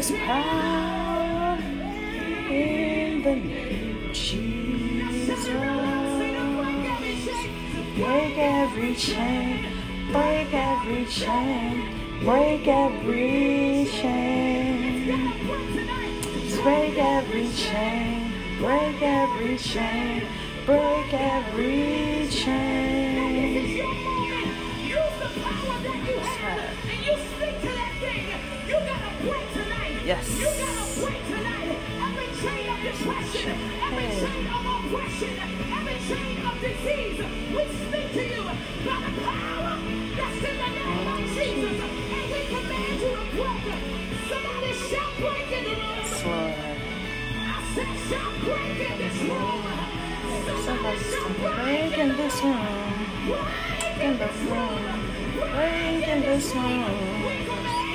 is power in the name of Jesus. Break every chain, break every chain, break every chain. Break every chain, break every chain, break every chain. Said shout break in this room. Somebody break in this room. break in this room. Break in this room.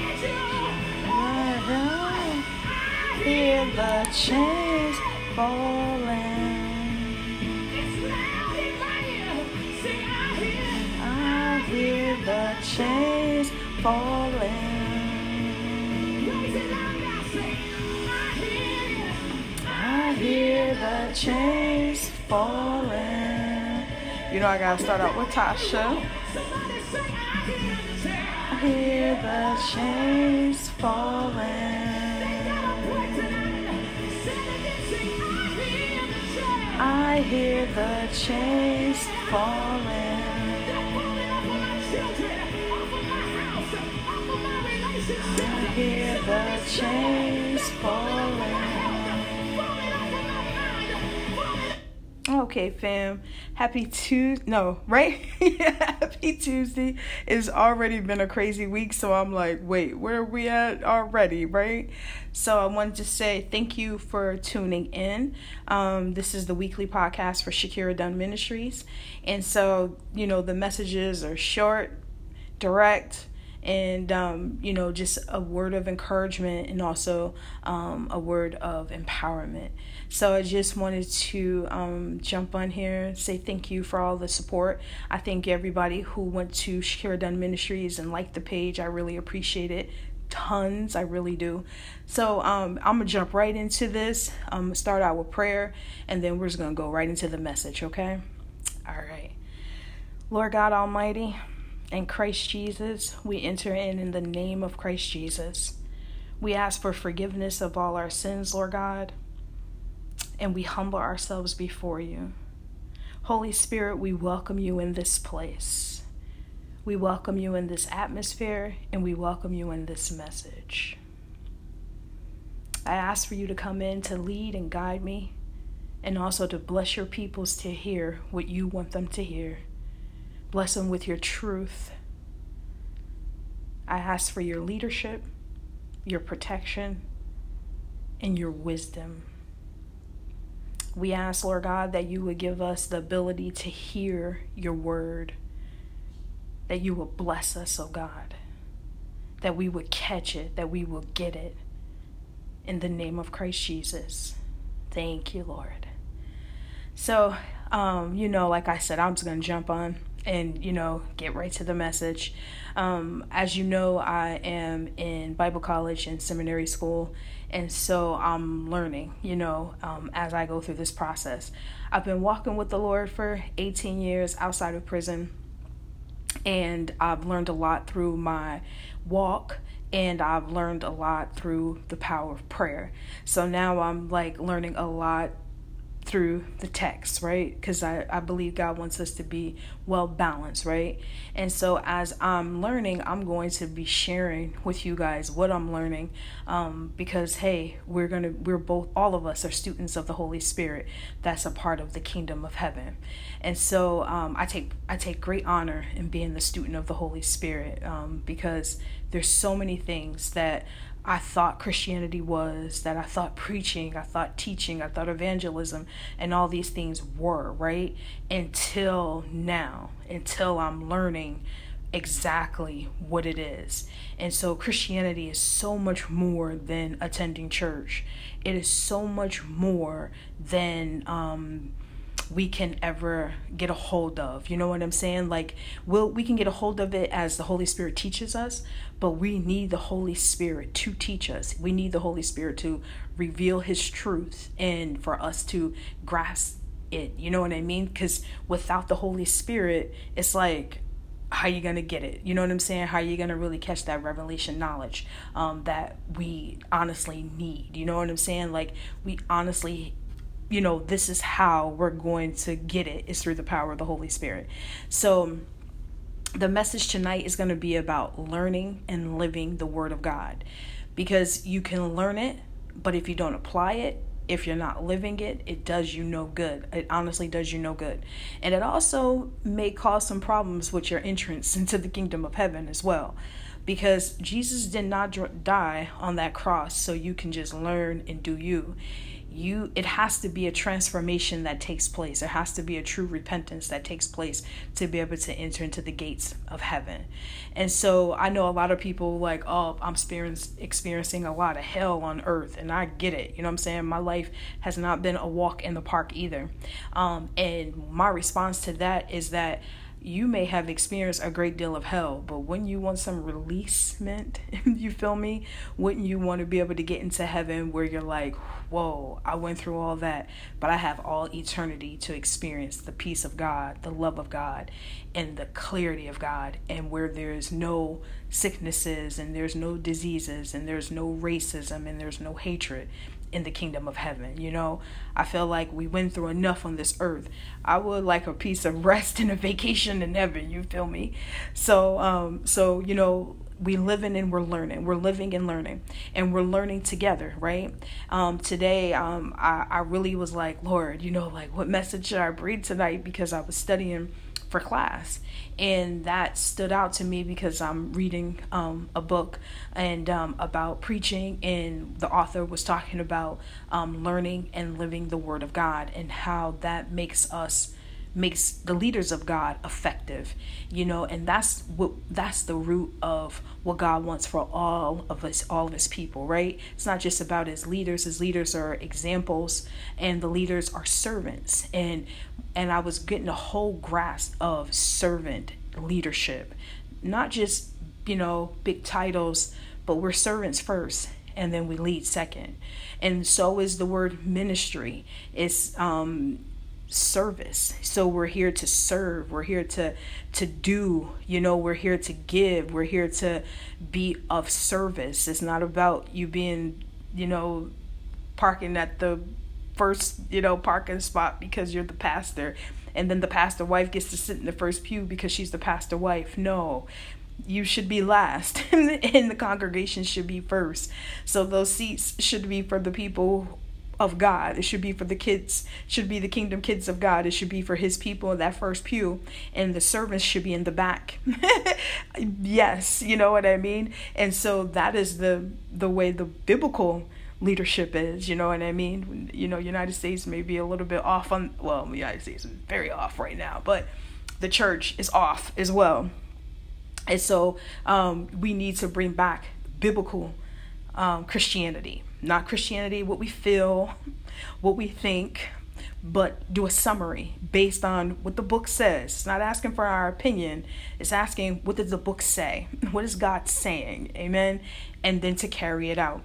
The chains falling. I hear the chains falling. I hear the chains falling. You know I gotta start out with Tasha. I hear the chains falling. I hear the chains falling. I hear the chains falling. Okay, fam. Happy Tuesday. No, right? Happy Tuesday. It's already been a crazy week, so I'm like, wait, where are we at already, right? So I wanted to say thank you for tuning in. Um, this is the weekly podcast for Shakira Dunn Ministries. And so, you know, the messages are short, direct, and um, you know just a word of encouragement and also um, a word of empowerment. So i just wanted to um, jump on here say thank you for all the support. I thank everybody who went to shakira dunn ministries and liked the page i really appreciate it. Tons i really do. So um, i'm gonna jump right into this. I'm start out with prayer and then we're just gonna go right into the message okay? All right. Lord god almighty in Christ Jesus, we enter in in the name of Christ Jesus. We ask for forgiveness of all our sins, Lord God, and we humble ourselves before you. Holy Spirit, we welcome you in this place. We welcome you in this atmosphere, and we welcome you in this message. I ask for you to come in to lead and guide me, and also to bless your peoples to hear what you want them to hear. Bless them with your truth. I ask for your leadership, your protection, and your wisdom. We ask, Lord God, that you would give us the ability to hear your word, that you will bless us, oh God, that we would catch it, that we will get it. In the name of Christ Jesus. Thank you, Lord. So, um, you know, like I said, I'm just going to jump on and you know get right to the message um, as you know i am in bible college and seminary school and so i'm learning you know um, as i go through this process i've been walking with the lord for 18 years outside of prison and i've learned a lot through my walk and I've learned a lot through the power of prayer. So now I'm like learning a lot through the text, right? Because I, I believe God wants us to be well balanced, right? And so as I'm learning, I'm going to be sharing with you guys what I'm learning um, because, hey, we're to, we're both, all of us are students of the Holy Spirit. That's a part of the kingdom of heaven. And so um, I take, I take great honor in being the student of the Holy Spirit um, because there's so many things that I thought Christianity was, that I thought preaching, I thought teaching, I thought evangelism, and all these things were, right? Until now, until I'm learning exactly what it is. And so Christianity is so much more than attending church, it is so much more than, um, we can ever get a hold of. You know what I'm saying? Like we'll we can get a hold of it as the Holy Spirit teaches us, but we need the Holy Spirit to teach us. We need the Holy Spirit to reveal his truth and for us to grasp it. You know what I mean? Cuz without the Holy Spirit, it's like how you gonna get it you know what i'm saying how you gonna really catch that revelation knowledge um, that we honestly need you know what i'm saying like we honestly you know, this is how we're going to get it is through the power of the Holy Spirit. So the message tonight is going to be about learning and living the Word of God because you can learn it, but if you don't apply it, if you're not living it, it does you no good. It honestly does you no good. And it also may cause some problems with your entrance into the kingdom of heaven as well. Because Jesus did not die on that cross so you can just learn and do you you it has to be a transformation that takes place. There has to be a true repentance that takes place to be able to enter into the gates of heaven. And so i know a lot of people like oh i'm experiencing a lot of hell on earth and i get it you know what i'm saying? My life has not been a walk in the park either. Um, and my response to that is that you may have experienced a great deal of hell, but when you want some releasement, you feel me? Wouldn't you want to be able to get into heaven where you're like, whoa, I went through all that, but I have all eternity to experience the peace of God, the love of God, and the clarity of God, and where there's no sicknesses, and there's no diseases, and there's no racism, and there's no hatred in the kingdom of heaven. You know, I feel like we went through enough on this earth. I would like a piece of rest and a vacation in heaven. You feel me? So, um, so you know, we living and we're learning. We're living and learning, and we're learning together, right? Um, today, um, I I really was like, Lord, you know, like what message should I read tonight? Because I was studying for class. And that stood out to me because i'm reading um, a book and um, about preaching. And the author was talking about um, learning and living the word of god and how that makes us makes the leaders of God effective, you know, and that's what that's the root of what God wants for all of us, all of his people, right? It's not just about his leaders. His leaders are examples and the leaders are servants. And and I was getting a whole grasp of servant leadership. Not just, you know, big titles, but we're servants first and then we lead second. And so is the word ministry. It's um service. So we're here to serve. We're here to to do you know we're here to give. We're here to be of service. It's not about you being you know parking at the first you know parking spot because you're the pastor and then the pastor wife gets to sit in the first pew because she's the pastor wife. No. You should be last and the congregation should be first. So those seats should be for the people of God. It should be for the kids, should be the kingdom kids of God. It should be for his people in that first pew, and the servants should be in the back. yes, you know what I mean? And so that is the the way the biblical leadership is, you know what I mean? You know, United States may be a little bit off on well, United States is very off right now, but the church is off as well. And so um, we need to bring back biblical um, Christianity not Christianity, what we feel, what we think, but do a summary based on what the book says. It's not asking for our opinion, it's asking what does the book say? What is God saying? Amen. And then to carry it out.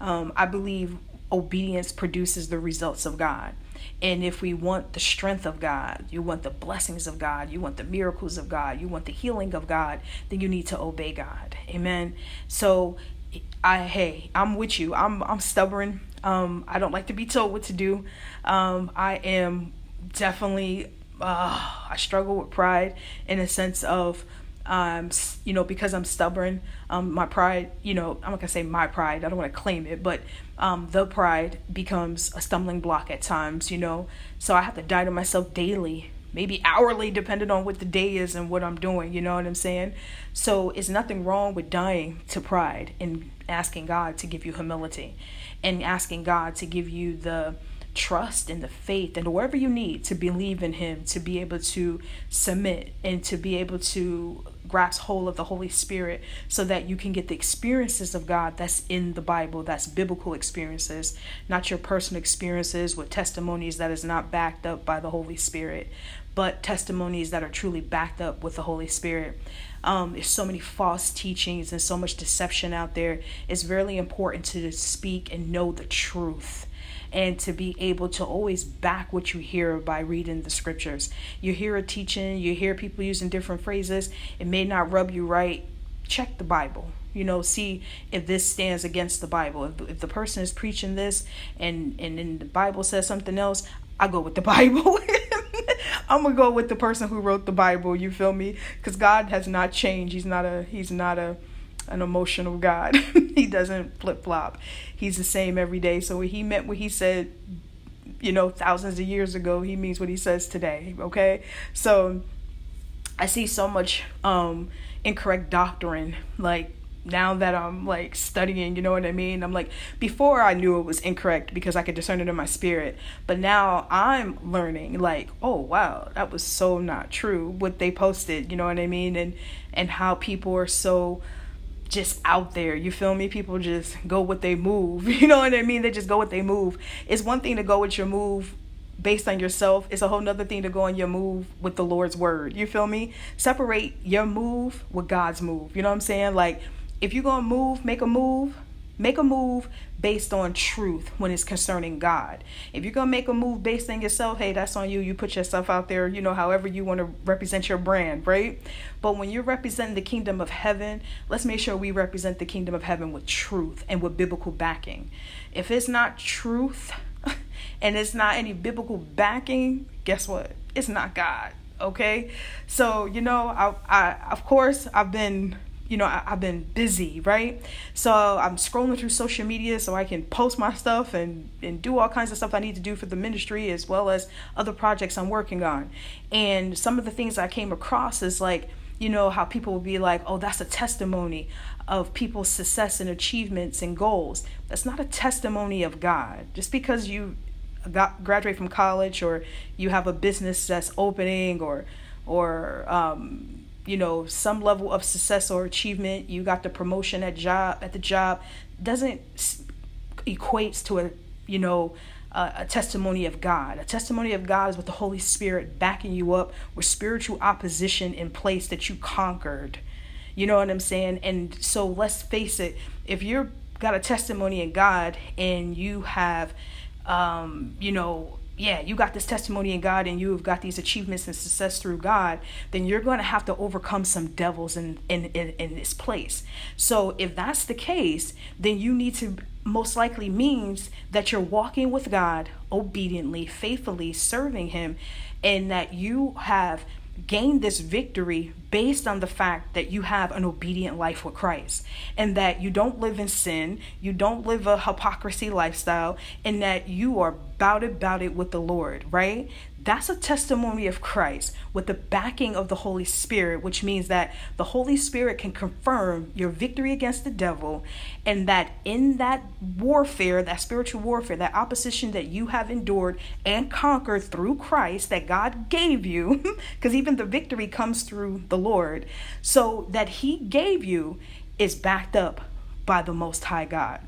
Um, I believe obedience produces the results of God. And if we want the strength of God, you want the blessings of God, you want the miracles of God, you want the healing of God, then you need to obey God. Amen. So I hey, I'm with you. I'm I'm stubborn. Um, I don't like to be told what to do. Um, I am definitely uh, I struggle with pride in a sense of um, you know, because I'm stubborn, um, my pride, you know, I'm not gonna say my pride, I don't wanna claim it, but um, the pride becomes a stumbling block at times, you know. So I have to die to myself daily maybe hourly, depending on what the day is and what I'm doing. You know what I'm saying? So it's nothing wrong with dying to pride and asking God to give you humility and asking God to give you the trust and the faith and whatever you need to believe in Him, to be able to submit and to be able to grasp hold of the Holy Spirit so that you can get the experiences of God that's in the Bible, that's biblical experiences, not your personal experiences with testimonies that is not backed up by the Holy Spirit, but testimonies that are truly backed up with the Holy Spirit. Um, there's so many false teachings and so much deception out there. It's really important to speak and know the truth and to be able to always back what you hear by reading the scriptures. You hear a teaching, you hear people using different phrases, it may not rub you right. Check the Bible. You know, see if this stands against the Bible. If, if the person is preaching this and and then the Bible says something else, I go with the Bible. I'm gonna go with the person who wrote the Bible. You feel me? Because God has not changed. He's not a. He's not a an emotional God. he doesn't flip flop. He's the same every day. So he meant what he said, you know, thousands of years ago, he means what he says today. Okay. So I see so much um incorrect doctrine like now that I'm like studying, you know what I mean? I'm like, before I knew it was incorrect because I could discern it in my spirit, but now I'm learning, like, oh wow, that was so not true what they posted, you know what I mean? And and how people are so just out there. You feel me? People just go with they move. You know what I mean? They just go with they move. It's one thing to go with your move based on yourself. It's a whole nother thing to go on your move with the Lord's word. You feel me? Separate your move with God's move. You know what I'm saying? Like if you're gonna move, make a move Make a move based on truth when it's concerning God. If you're going to make a move based on yourself, hey, that's on you. You put yourself out there, you know, however you want to represent your brand, right? But when you're representing the kingdom of heaven, let's make sure we represent the kingdom of heaven with truth and with biblical backing. If it's not truth and it's not any biblical backing, guess what? It's not God, okay? So, you know, I, I of course, I've been you know, I, have been busy, right? So I'm scrolling through social media so I can post my stuff and, and do all kinds of stuff I need to do for the ministry as well as other projects I'm working on. And some of the things I came across is like, you know, how people will be like, oh, that's a testimony of people's success and achievements and goals. That's not a testimony of God. Just because you got graduate from college or you have a business that's opening or or um, you know some level of success or achievement you got the promotion at job at the job doesn't equates to a you know a, a testimony of God. A testimony of God is with the Holy Spirit backing you up with spiritual opposition in place that you conquered. You know what I'm saying? And so let's face it, if you're got a testimony in God and you have um, you know, yeah, you got this testimony in God and you've got these achievements and success through God, then you're going to have to overcome some devils in, in, in, in this place. So if that's the case, then you need to most likely means that you're walking with God obediently, faithfully, serving Him, and that you have gain this victory based on the fact that you have an obedient life with Christ and that you don't live in sin, you don't live a hypocrisy lifestyle, and that you are bout it, bout it with the Lord, right? That's a testimony of Christ with the backing of the Holy Spirit, which means that the Holy Spirit can confirm your victory against the devil, and that in that warfare, that spiritual warfare, that opposition that you have endured and conquered through Christ that God gave you, because even the victory comes through the Lord, so that He gave you is backed up by the Most High God.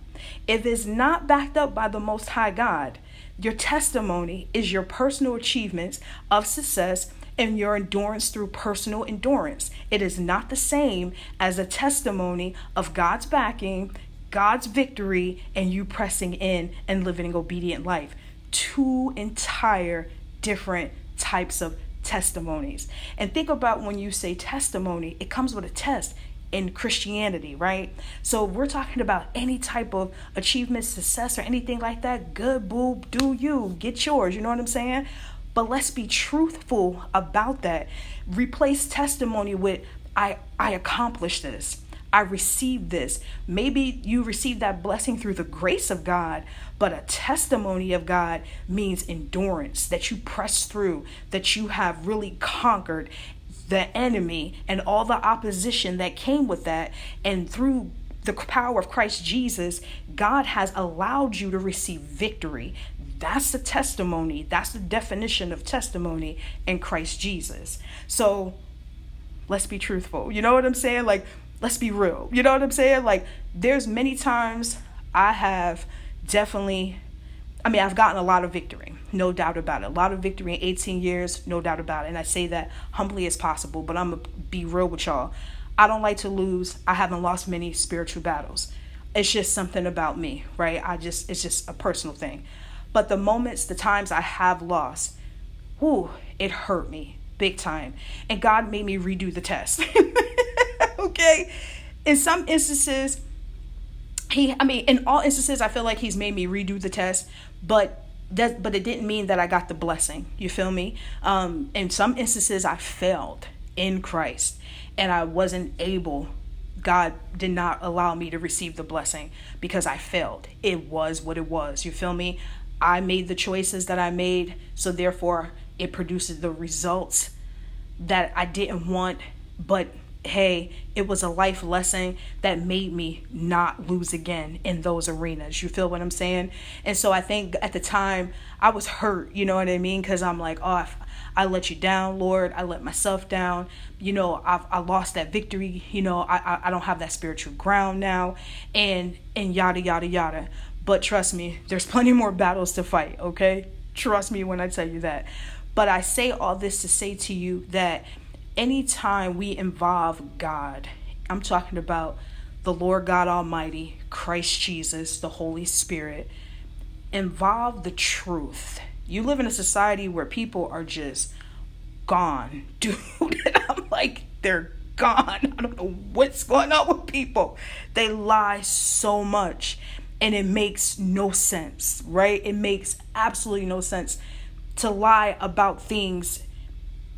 If it's not backed up by the Most High God, your testimony is your personal achievements of success and your endurance through personal endurance. It is not the same as a testimony of God's backing, God's victory, and you pressing in and living an obedient life. Two entire different types of testimonies. And think about when you say testimony, it comes with a test in Christianity, right? So we're talking about any type of achievement, success, or anything like that. Good, boo, do you get yours? You know what I'm saying? But let's be truthful about that. Replace testimony with I I accomplished this. I received this. Maybe you received that blessing through the grace of God, but a testimony of God means endurance, that you press through, that you have really conquered, the enemy and all the opposition that came with that. And through the power of Christ Jesus, God has allowed you to receive victory. that's the testimony. That's the definition of testimony in Christ Jesus. So let's be truthful. You know what I'm saying? Like, let's be real. You know what I'm saying? Like, there's many times I have definitely, I mean, I've gotten a lot of victory, no doubt about it. A lot of victory in 18 years, no doubt about it. And I say that humbly as possible, but I'm going to be real with y'all. I don't like to lose. I haven't lost many spiritual battles. It's just something about me, right? I just, it's just a personal thing. But the moments, the times I have lost, whoo, it hurt me big time. And God made me redo the test. okay? In some instances, he I mean, in all instances I feel like he's made me redo the test, but that but it didn't mean that I got the blessing. You feel me? Um in some instances I failed in Christ and I wasn't able God did not allow me to receive the blessing because I failed. It was what it was. You feel me? I made the choices that I made, so therefore it produces the results that I didn't want, but hey, it was a life lesson that made me not lose again in those arenas. You feel what I'm saying? And so I think at the time I was hurt, you know what I mean? Because I'm like, oh, I let you down, Lord. I let myself down. You know, I've I lost that victory. You know, I, I I don't have that spiritual ground now, and and yada yada yada. But trust me, there's plenty more battles to fight, okay? Trust me when I tell you that. But I say all this to say to you that anytime we involve God, I'm talking about the Lord God Almighty, Christ Jesus, the Holy Spirit, involve the truth. You live in a society where people are just gone, dude. I'm like, they're gone. I don't know what's going on with people. They lie so much and it makes no sense, right? It makes absolutely no sense to lie about things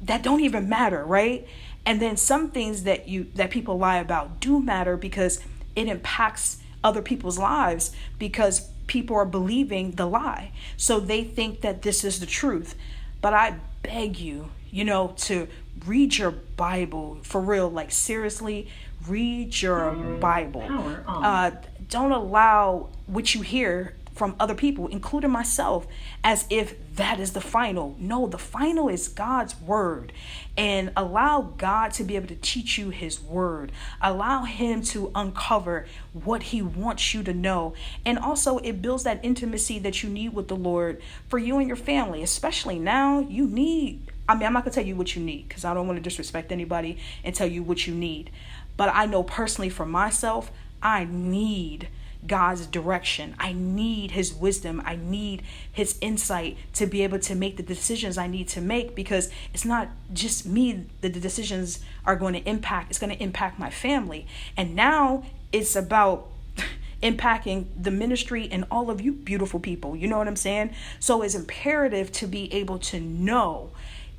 that don't even matter, right? And then some things that you that people lie about do matter because it impacts other people's lives because people are believing the lie. So they think that this is the truth. But I beg you, you know, to read your Bible for real, like seriously, read your Bible. Uh, don't allow what you hear from other people, including myself, as if that is the final. No, the final is God's word. And allow God to be able to teach you his word. Allow him to uncover what he wants you to know. And also, it builds that intimacy that you need with the Lord for you and your family, especially now. You need, I mean, I'm not going to tell you what you need because I don't want to disrespect anybody and tell you what you need. But I know personally for myself, I need God's direction. I need His wisdom. I need His insight to be able to make the decisions I need to make because it's not just me that the decisions are going to impact, it's going to impact my family. And now it's about impacting the ministry and all of you beautiful people. You know what I'm saying? So it's imperative to be able to know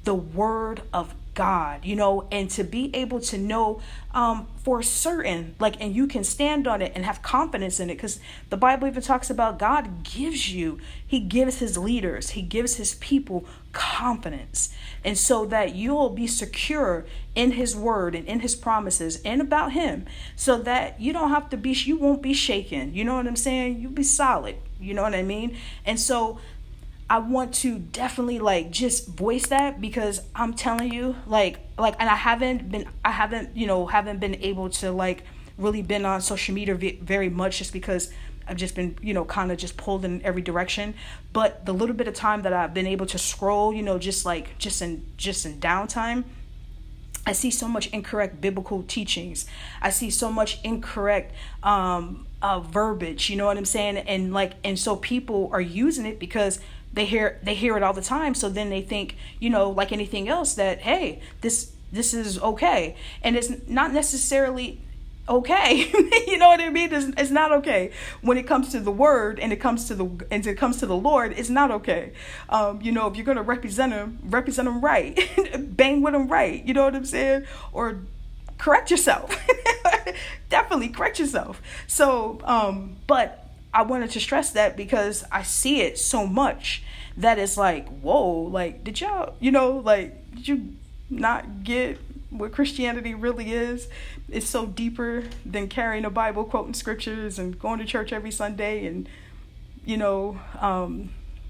the word of God, you know, and to be able to know um, for certain, like, and you can stand on it and have confidence in it because the Bible even talks about God gives you, He gives His leaders, He gives His people confidence. And so that you'll be secure in His word and in His promises and about Him so that you don't have to be, you won't be shaken. You know what I'm saying? You'll be solid. You know what I mean? And so I want to definitely like just voice that because I'm telling you like like and I haven't been I haven't you know haven't been able to like really been on social media very much just because I've just been you know kind of just pulled in every direction but the little bit of time that I've been able to scroll you know just like just in just in downtime I see so much incorrect biblical teachings. I see so much incorrect um, uh, verbiage. You know what I'm saying? And like, and so people are using it because they hear they hear it all the time. So then they think you know like anything else that hey this this is okay. And it's not necessarily okay. You know what i mean? It's, it's not okay. When it comes to the word and it comes to the and it comes to the lord it's not okay. Um, you know if you're going to represent him represent him right. Bang with him right. You know what i'm saying? Or correct yourself. Definitely correct yourself. So um but I wanted to stress that because I see it so much that it's like, whoa, like, did y'all, you know, like, did you not get what Christianity really is? It's so deeper than carrying a Bible, quoting scriptures, and going to church every Sunday, and, you know, um,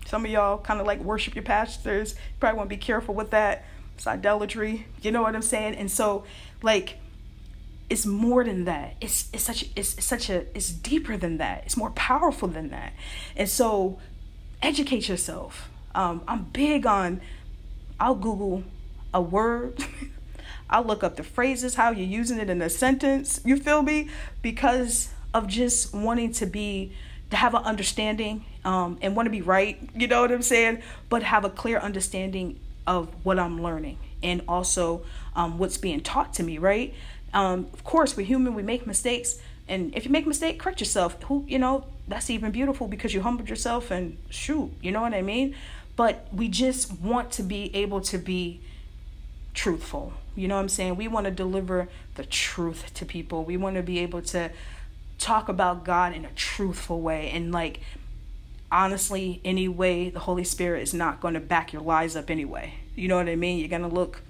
Some of y'all kind of like worship your pastors. You probably want to be careful with that. It's idolatry. You know what I'm saying? And so, like, it's more than that. It's it's such it's such a it's deeper than that. It's more powerful than that. And so, educate yourself. Um, I'm big on. I'll Google a word. I'll look up the phrases, how you're using it in a sentence. You feel me? Because of just wanting to be to have an understanding um, and want to be right. You know what I'm saying? But have a clear understanding of what I'm learning and also um, what's being taught to me. Right? Um, of course, we're human. We make mistakes, and if you make a mistake, correct yourself. Who you know that's even beautiful because you humbled yourself and shoot. You know what I mean? But we just want to be able to be truthful. You know what I'm saying? We want to deliver the truth to people. We want to be able to talk about God in a truthful way and like honestly any way the Holy Spirit is not going to back your lies up anyway. You know what I mean? You're going to look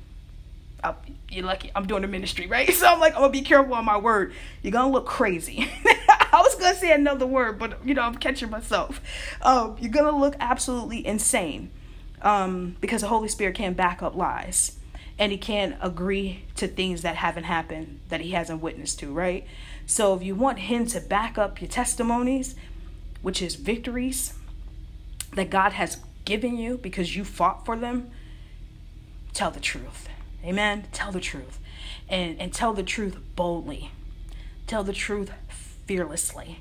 up you're lucky I'm doing a ministry, right? So I'm like I'm to be careful on my word. You're to look crazy. I was to say another word, but you know, I'm catching myself. Um, you're to look absolutely insane. Um, because the Holy Spirit can't back up lies and he can't agree to things that haven't happened that he hasn't witnessed to, right? So if you want him to back up your testimonies, which is victories that God has given you because you fought for them, tell the truth. Amen. Tell the truth. And and tell the truth boldly. Tell the truth fearlessly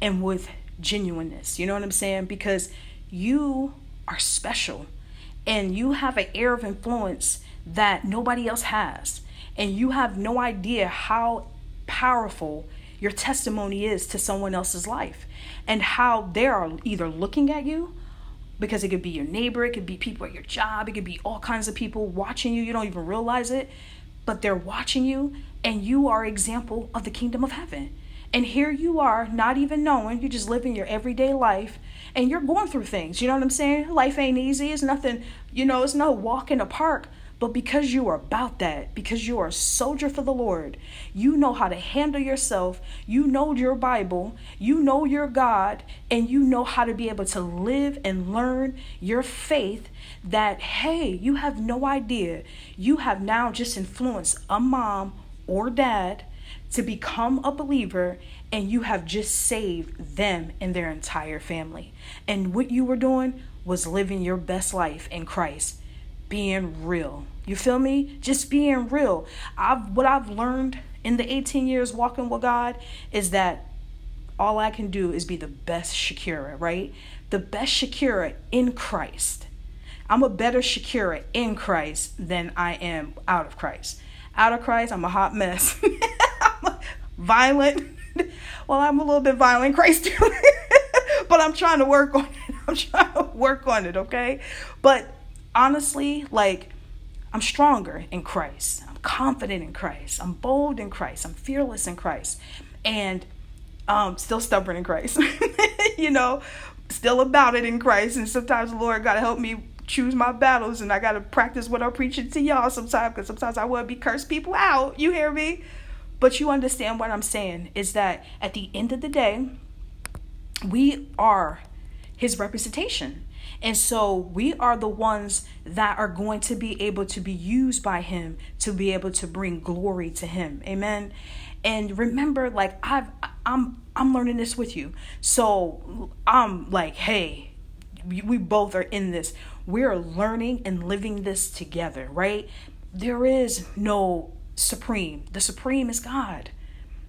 and with genuineness. You know what I'm saying? Because you are special and you have an air of influence that nobody else has. And you have no idea how powerful your testimony is to someone else's life and how they are either looking at you because it could be your neighbor, it could be people at your job, it could be all kinds of people watching you. You don't even realize it, but they're watching you and you are example of the kingdom of heaven. And here you are, not even knowing, you're just living your everyday life and you're going through things. You know what I'm saying? Life ain't easy. It's nothing, you know, it's no walk in the park. But because you are about that, because you are a soldier for the Lord, you know how to handle yourself, you know your Bible, you know your God, and you know how to be able to live and learn your faith. That, hey, you have no idea. You have now just influenced a mom or dad to become a believer, and you have just saved them and their entire family. And what you were doing was living your best life in Christ being real. You feel me? Just being real. I've what I've learned in the 18 years walking with God is that all I can do is be the best Shakira, right? The best Shakira in Christ. I'm a better Shakira in Christ than I am out of Christ. Out of Christ, I'm a hot mess. I'm violent. well, I'm a little bit violent, Christ but I'm trying to work on it. I'm trying to work on it, okay? But honestly, like, I'm stronger in Christ. I'm confident in Christ. I'm bold in Christ. I'm fearless in Christ. And um, still stubborn in Christ. you know, still about it in Christ. And sometimes the Lord got to help me choose my battles. And I got to practice what I'm preaching to y'all sometimes because sometimes I to be curse people out. You hear me? But you understand what I'm saying is that at the end of the day, we are his representation. And so we are the ones that are going to be able to be used by him to be able to bring glory to him. Amen. And remember like I've I'm I'm learning this with you. So I'm like, hey, we both are in this. We're learning and living this together, right? There is no supreme. The supreme is God.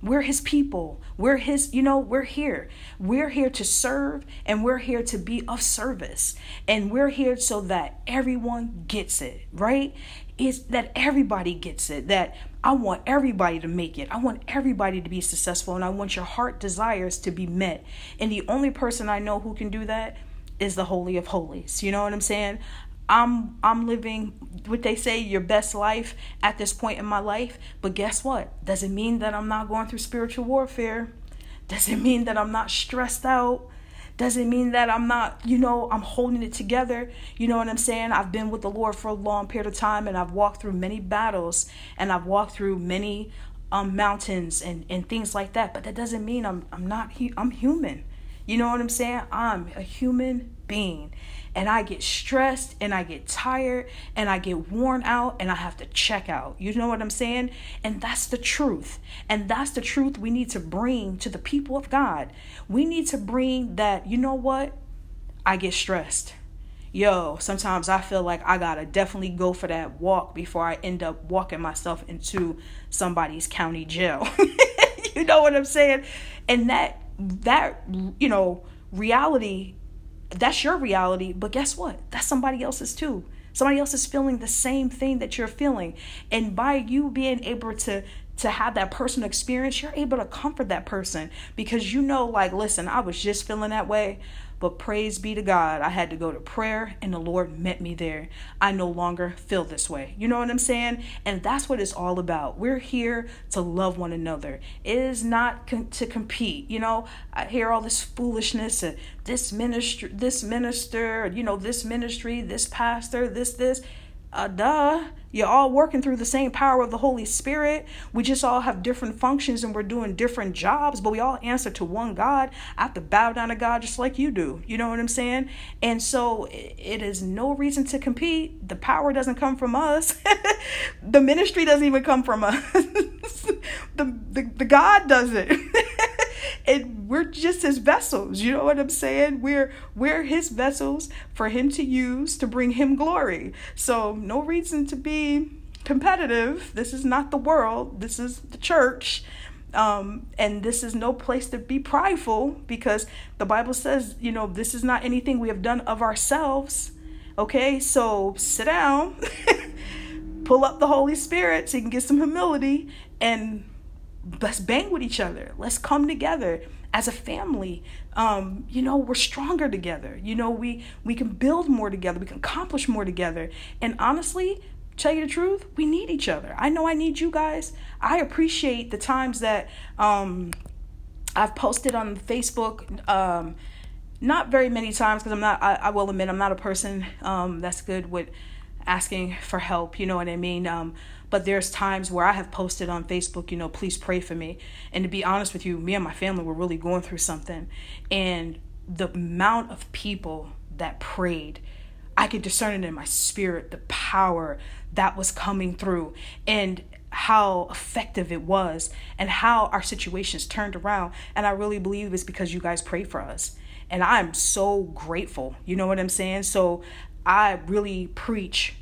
We're his people. We're his, you know, we're here. We're here to serve and we're here to be of service. And we're here so that everyone gets it, right? Is that everybody gets it. That I want everybody to make it. I want everybody to be successful and I want your heart desires to be met. And the only person I know who can do that is the Holy of Holies. You know what I'm saying? I'm I'm living what they say your best life at this point in my life, but guess what? Doesn't mean that I'm not going through spiritual warfare. Doesn't mean that I'm not stressed out. Doesn't mean that I'm not, you know, I'm holding it together. You know what I'm saying? I've been with the Lord for a long period of time and I've walked through many battles and I've walked through many um, mountains and, and things like that. But that doesn't mean I'm I'm not I'm human. You know what I'm saying? I'm a human being and I get stressed and I get tired and I get worn out and I have to check out. You know what I'm saying? And that's the truth. And that's the truth we need to bring to the people of God. We need to bring that, you know what? I get stressed. Yo, sometimes I feel like I gotta definitely go for that walk before I end up walking myself into somebody's county jail. you know what I'm saying? And that, that, you know, reality that's your reality, but guess what? That's somebody else's too. Somebody else is feeling the same thing that you're feeling. And by you being able to to have that personal experience, you're able to comfort that person because you know like listen, I was just feeling that way, but praise be to God, I had to go to prayer and the Lord met me there. I no longer feel this way. You know what I'm saying? And that's what it's all about. We're here to love one another. It is not to compete. You know, I hear all this foolishness and this minister, this minister, you know, this ministry, this pastor, this, this uh, duh. You're all working through the same power of the Holy Spirit. We just all have different functions and we're doing different jobs, but we all answer to one God. I have to bow down to God just like you do. You know what I'm saying? And so it is no reason to compete. The power doesn't come from us, the ministry doesn't even come from us. the, the, the God does it. and we're just his vessels you know what i'm saying? We're we're his vessels for him to use to bring him glory. So no reason to be competitive. This is not the world. This is the church. Um, and this is no place to be prideful because the bible says you know this is not anything we have done of ourselves. Okay so sit down pull up the holy spirit so you can get some humility and let's bang with each other. Let's come together as a family. Um, you know, we're stronger together. You know, we we can build more together. We can accomplish more together. And honestly, tell you the truth, we need each other. I know I need you guys. I appreciate the times that um, I've posted on Facebook. Um, not very many times because I'm not. I, I, will admit I'm not a person um, that's good with asking for help. You know what I mean? But there's times where I have posted on Facebook, you know, please pray for me. And to be honest with you, me and my family were really going through something. And the amount of people that prayed, I could discern it in my spirit, the power that was coming through. And how effective it was and how our situations turned around. And I really believe it's because you guys prayed for us. And I'm so grateful. You know what I'm saying? So I really preach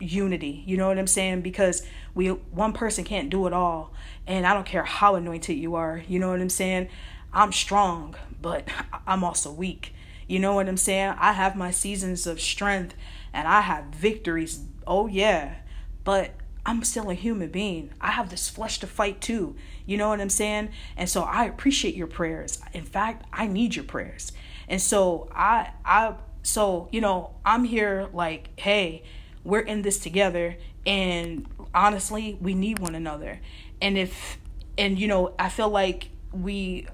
unity. You know what I'm saying? Because we one person can't do it all. And I don't care how anointed you are. You know what I'm saying? I'm strong, but I'm also weak. You know what I'm saying? I have my seasons of strength and I have victories. Oh yeah. But I'm still a human being. I have this flesh to fight too. You know what I'm saying? And so I appreciate your prayers. In fact, I need your prayers. And so I I so, you know, I'm here like, hey, we're in this together and honestly we need one another. And if and you know i feel like we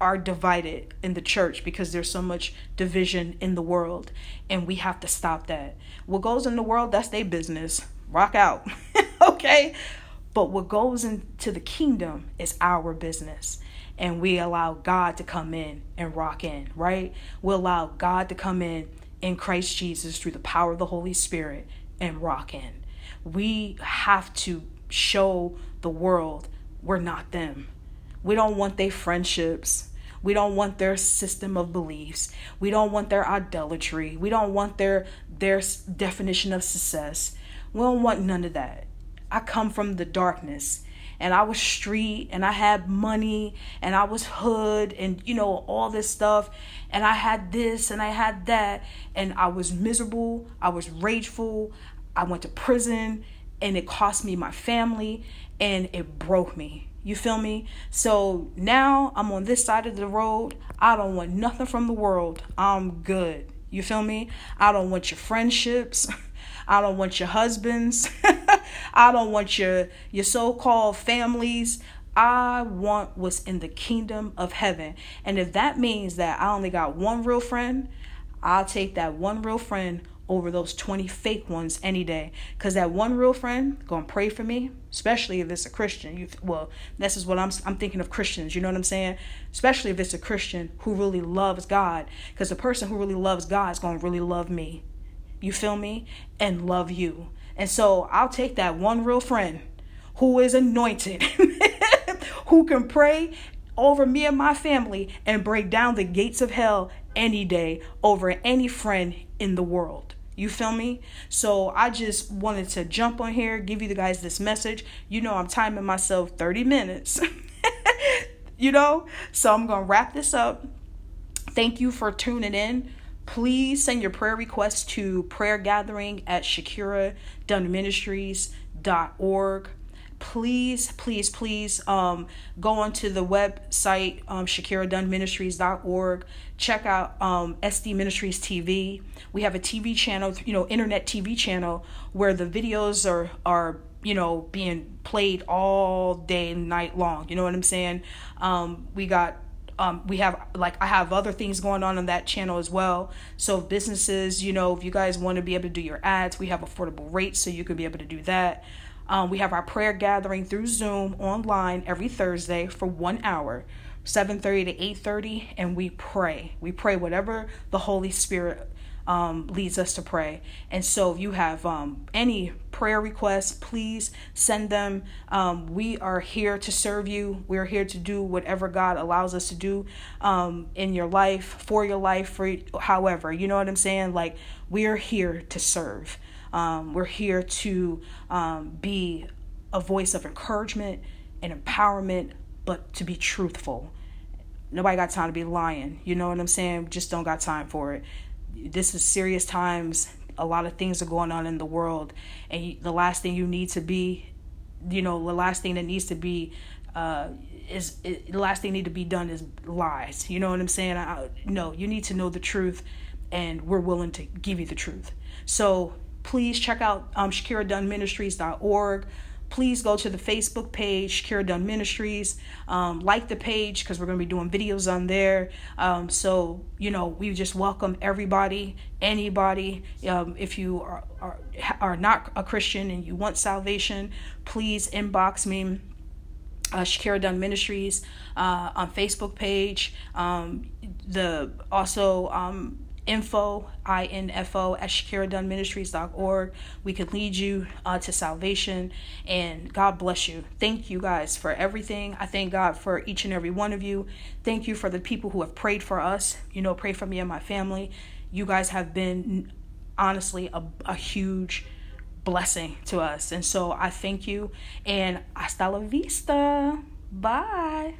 are divided in the church because there's so much division in the world and we have to stop that. What goes in the world that's their business. Rock out okay? But what goes into the kingdom is our business and we allow god to come in and rock in right? We allow god to come in in christ jesus through the power of the holy spirit and rocking. We have to show the world we're not them. We don't want their friendships. We don't want their system of beliefs. We don't want their idolatry. We don't want their their definition of success. We don't want none of that. I come from the darkness and I was street and I had money and I was hood and you know all this stuff and I had this and I had that and I was miserable, I was rageful, I went to prison and it cost me my family and it broke me. You feel me? So now I'm on this side of the road. I don't want nothing from the world. I'm good. You feel me? I don't want your friendships. I don't want your husbands. I don't want your your so-called families. I want what's in the kingdom of heaven. And if that means that I only got one real friend, I'll take that one real friend over those 20 fake ones any day because that one real friend gonna pray for me especially if it's a christian you well this is what i'm i'm thinking of christians you know what i'm saying especially if it's a christian who really loves god because the person who really loves god is gonna really love me you feel me and love you and so i'll take that one real friend who is anointed who can pray over me and my family and break down the gates of hell any day over any friend in the world. You feel me? So I just wanted to jump on here, give you the guys this message. You know, I'm timing myself 30 minutes. you know? So I'm going to wrap this up. Thank you for tuning in. Please send your prayer requests to prayer gathering at ShakiraDunnMinistries.org please, please, please um, go onto the website, um, ShakiraDunnMinistries.org. Check out um, SD Ministries TV. We have a TV channel, you know, internet TV channel where the videos are, are you know, being played all day and night long. You know what I'm saying? Um, we got um, we have like I have other things going on on that channel as well. So businesses, you know, if you guys want to be able to do your ads, we have affordable rates, so you can be able to do that. Um, we have our prayer gathering through Zoom online every Thursday for one hour, 7:30 to 8:30, and we pray. We pray whatever the Holy Spirit um, leads us to pray. And so, if you have um, any prayer requests, please send them. Um, we are here to serve you. We're here to do whatever God allows us to do um, in your life, for your life, for however. You know what I'm saying? Like, we're here to serve. Um, we're here to um, be a voice of encouragement and empowerment, but to be truthful. Nobody got time to be lying. You know what I'm saying? Just don't got time for it. This is serious times. A lot of things are going on in the world, and the last thing you need to be, you know, the last thing that needs to be uh, is, is, the last thing need to be done is lies. You know what I'm saying? I, no, you need to know the truth, and we're willing to give you the truth. So please check out um, ShakiraDunnMinistries.org. Please go to the Facebook page, Shakira Dunn Ministries. Um, like the page because we're going to be doing videos on there. Um, so, you know, we just welcome everybody, anybody. Um, if you are, are, are not a Christian and you want salvation, please inbox me uh, Shakira Dunn Ministries uh, on Facebook page. Um, the also um, info, I-N-F-O, at ShakiraDunnMinistries.org. We can lead you uh, to salvation, and God bless you. Thank you guys for everything. I thank God for each and every one of you. Thank you for the people who have prayed for us, you know, pray for me and my family. You guys have been, honestly, a, a huge blessing to us. And so I thank you, and hasta la vista. Bye.